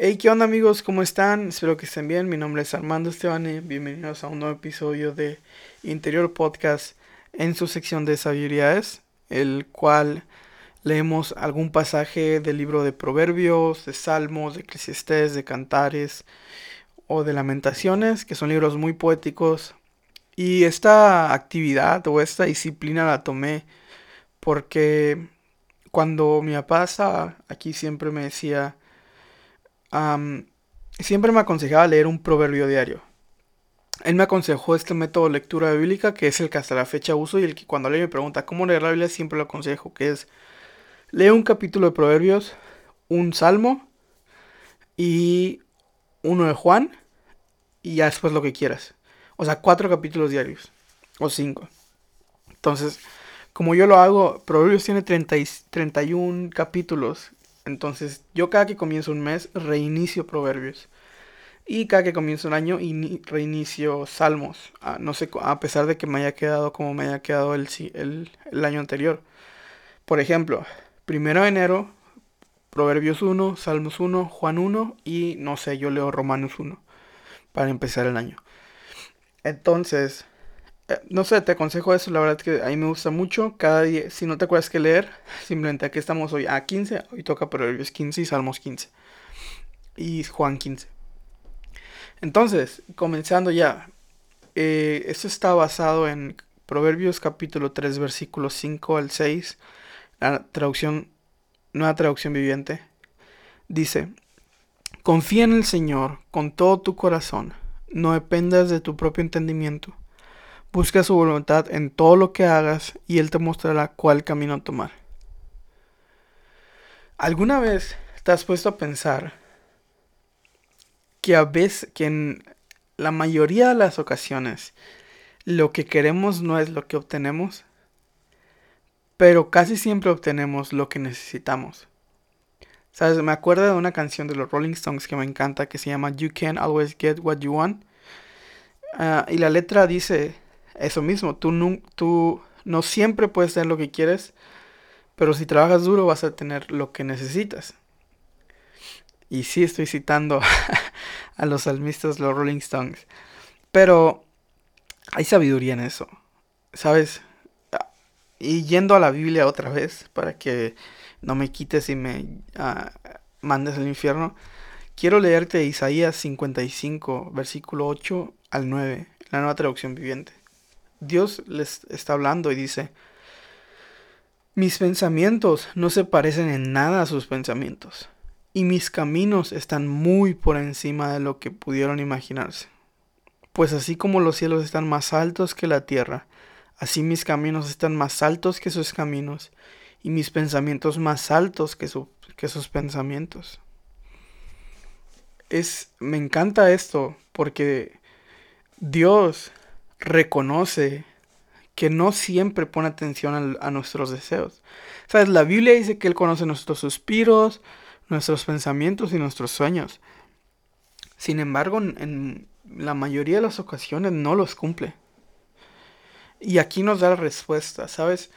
Hey, ¿qué onda amigos? ¿Cómo están? Espero que estén bien. Mi nombre es Armando Estebane. Bienvenidos a un nuevo episodio de Interior Podcast en su sección de sabidurías, el cual leemos algún pasaje del libro de Proverbios, de Salmos, de Eclesiastés, de Cantares o de Lamentaciones, que son libros muy poéticos. Y esta actividad o esta disciplina la tomé porque cuando mi papá estaba aquí siempre me decía siempre me aconsejaba leer un proverbio diario. Él me aconsejó este método de lectura bíblica que es el que hasta la fecha uso y el que cuando alguien me pregunta cómo leer la Biblia siempre lo aconsejo, que es lee un capítulo de proverbios, un salmo y uno de Juan y ya después lo que quieras. O sea, cuatro capítulos diarios o cinco. Entonces, como yo lo hago, Proverbios tiene 30 y 31 capítulos entonces, yo cada que comienzo un mes, reinicio Proverbios. Y cada que comienzo un año, reinicio Salmos. Ah, no sé, a pesar de que me haya quedado como me haya quedado el, el, el año anterior. Por ejemplo, primero de enero, Proverbios 1, Salmos 1, Juan 1 y no sé, yo leo Romanos 1 para empezar el año. Entonces, no sé, te aconsejo eso, la verdad que a mí me gusta mucho. Cada día, si no te acuerdas que leer, simplemente aquí estamos hoy a 15, hoy toca Proverbios 15 y Salmos 15. Y Juan 15. Entonces, comenzando ya. Eh, esto está basado en Proverbios capítulo 3, versículos 5 al 6. La traducción, nueva traducción viviente. Dice, confía en el Señor con todo tu corazón. No dependas de tu propio entendimiento Busca su voluntad en todo lo que hagas y Él te mostrará cuál camino tomar. ¿Alguna vez te has puesto a pensar que a veces, que en la mayoría de las ocasiones, lo que queremos no es lo que obtenemos, pero casi siempre obtenemos lo que necesitamos? ¿Sabes? Me acuerdo de una canción de los Rolling Stones que me encanta que se llama You Can't Always Get What You Want. Ah, y la letra dice, eso mismo, tú no, tú no siempre puedes tener lo que quieres, pero si trabajas duro vas a tener lo que necesitas. Y sí estoy citando a los salmistas, los Rolling Stones. Pero hay sabiduría en eso. ¿Sabes? Y yendo a la Biblia otra vez, para que no me quites y me ah, mandes al infierno, quiero leerte Isaías 55, versículo 8 al 9, la nueva traducción viviente. Dios les está hablando y dice, mis pensamientos no se parecen en nada a sus pensamientos, y mis caminos están muy por encima de lo que pudieron imaginarse. Pues así como los cielos están más altos que la tierra, así mis caminos están más altos que sus caminos, y mis pensamientos más altos que, sus pensamientos. Es, me encanta esto porque Dios reconoce que no siempre pone atención a, nuestros deseos. ¿Sabes? La Biblia dice que Él conoce nuestros suspiros, nuestros pensamientos y nuestros sueños. Sin embargo, en, la mayoría de las ocasiones no los cumple. Y aquí nos da la respuesta, ¿sabes?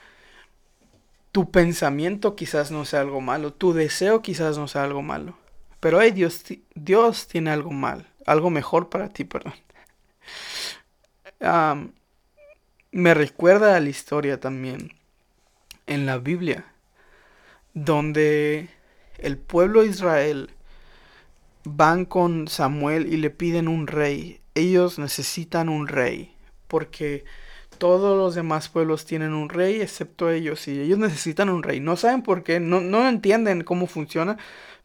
Tu pensamiento quizás no sea algo malo, tu deseo quizás no sea algo malo. Pero hey, Dios, Dios tiene algo mal, algo mejor para ti, perdón me recuerda a la historia también en la Biblia, donde el pueblo de Israel van con Samuel y le piden un rey. Ellos necesitan un rey, porque todos los demás pueblos tienen un rey excepto ellos, y ellos necesitan un rey. No saben por qué, no, no entienden cómo funciona,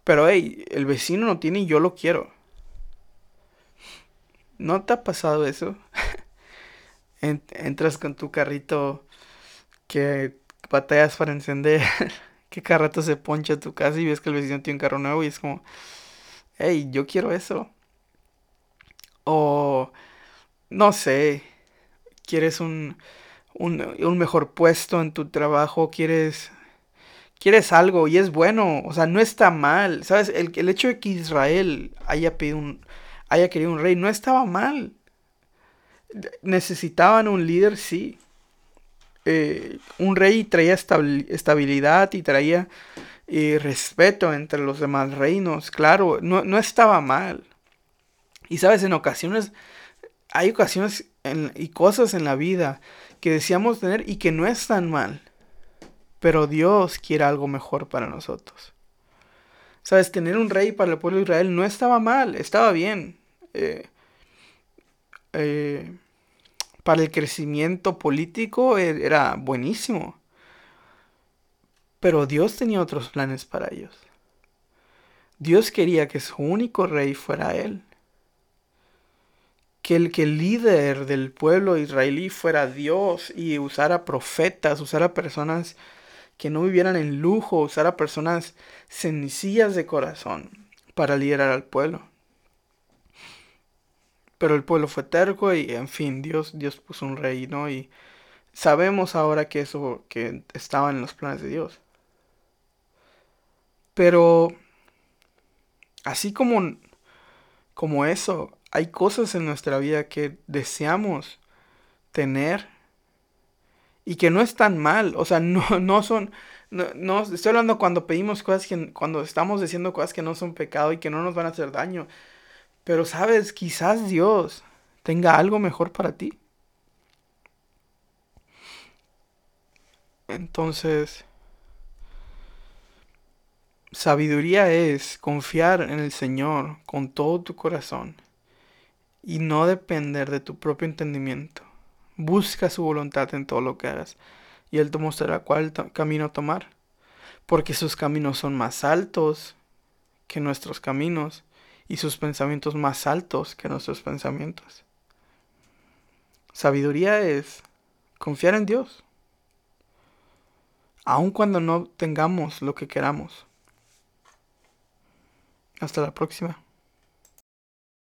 pero hey, el vecino no tiene y yo lo quiero. ¿No te ha pasado eso? Entras con tu carrito que batallas para encender, que cada se poncha tu casa y ves que el vecino tiene un carro nuevo y es como, hey, yo quiero eso. O, no sé, quieres un, un, mejor puesto en tu trabajo, quieres quieres algo y es bueno, o sea, no está mal, ¿sabes? El, el hecho de que Israel haya pedido un, haya querido un rey no estaba mal necesitaban un líder, sí. Eh, un rey traía estabilidad y traía y respeto entre los demás reinos. Claro, no, no estaba mal. Y sabes, en ocasiones, hay ocasiones y cosas en la vida que deseamos tener y que no están mal. Pero Dios quiere algo mejor para nosotros. Sabes, tener un rey para el pueblo de Israel no estaba mal, estaba bien. Eh, eh, para el crecimiento político e, era buenísimo. Pero Dios tenía otros planes para ellos. Dios quería que su único rey fuera Él. Que el, que el líder del pueblo israelí fuera Dios y usara profetas, usara personas que no vivieran en lujo, usara personas sencillas de corazón para liderar al pueblo. Pero el pueblo fue terco y en fin, Dios, Dios puso un rey, ¿no? Y sabemos ahora que eso que estaba en los planes de Dios. Pero así como, como eso, hay cosas en nuestra vida que deseamos tener y que no están mal. O sea, no, no son. No, estoy hablando cuando pedimos cosas que. Cuando estamos diciendo cosas que no son pecado y que no nos van a hacer daño. Pero sabes, quizás Dios tenga algo mejor para ti. Entonces, sabiduría es confiar en el Señor con todo tu corazón y no depender de tu propio entendimiento. Busca su voluntad en todo lo que hagas y Él te mostrará cuál camino tomar, porque sus caminos son más altos que nuestros caminos y sus pensamientos más altos que nuestros pensamientos. Sabiduría es confiar en Dios, aun cuando no tengamos lo que queramos. Hasta la próxima.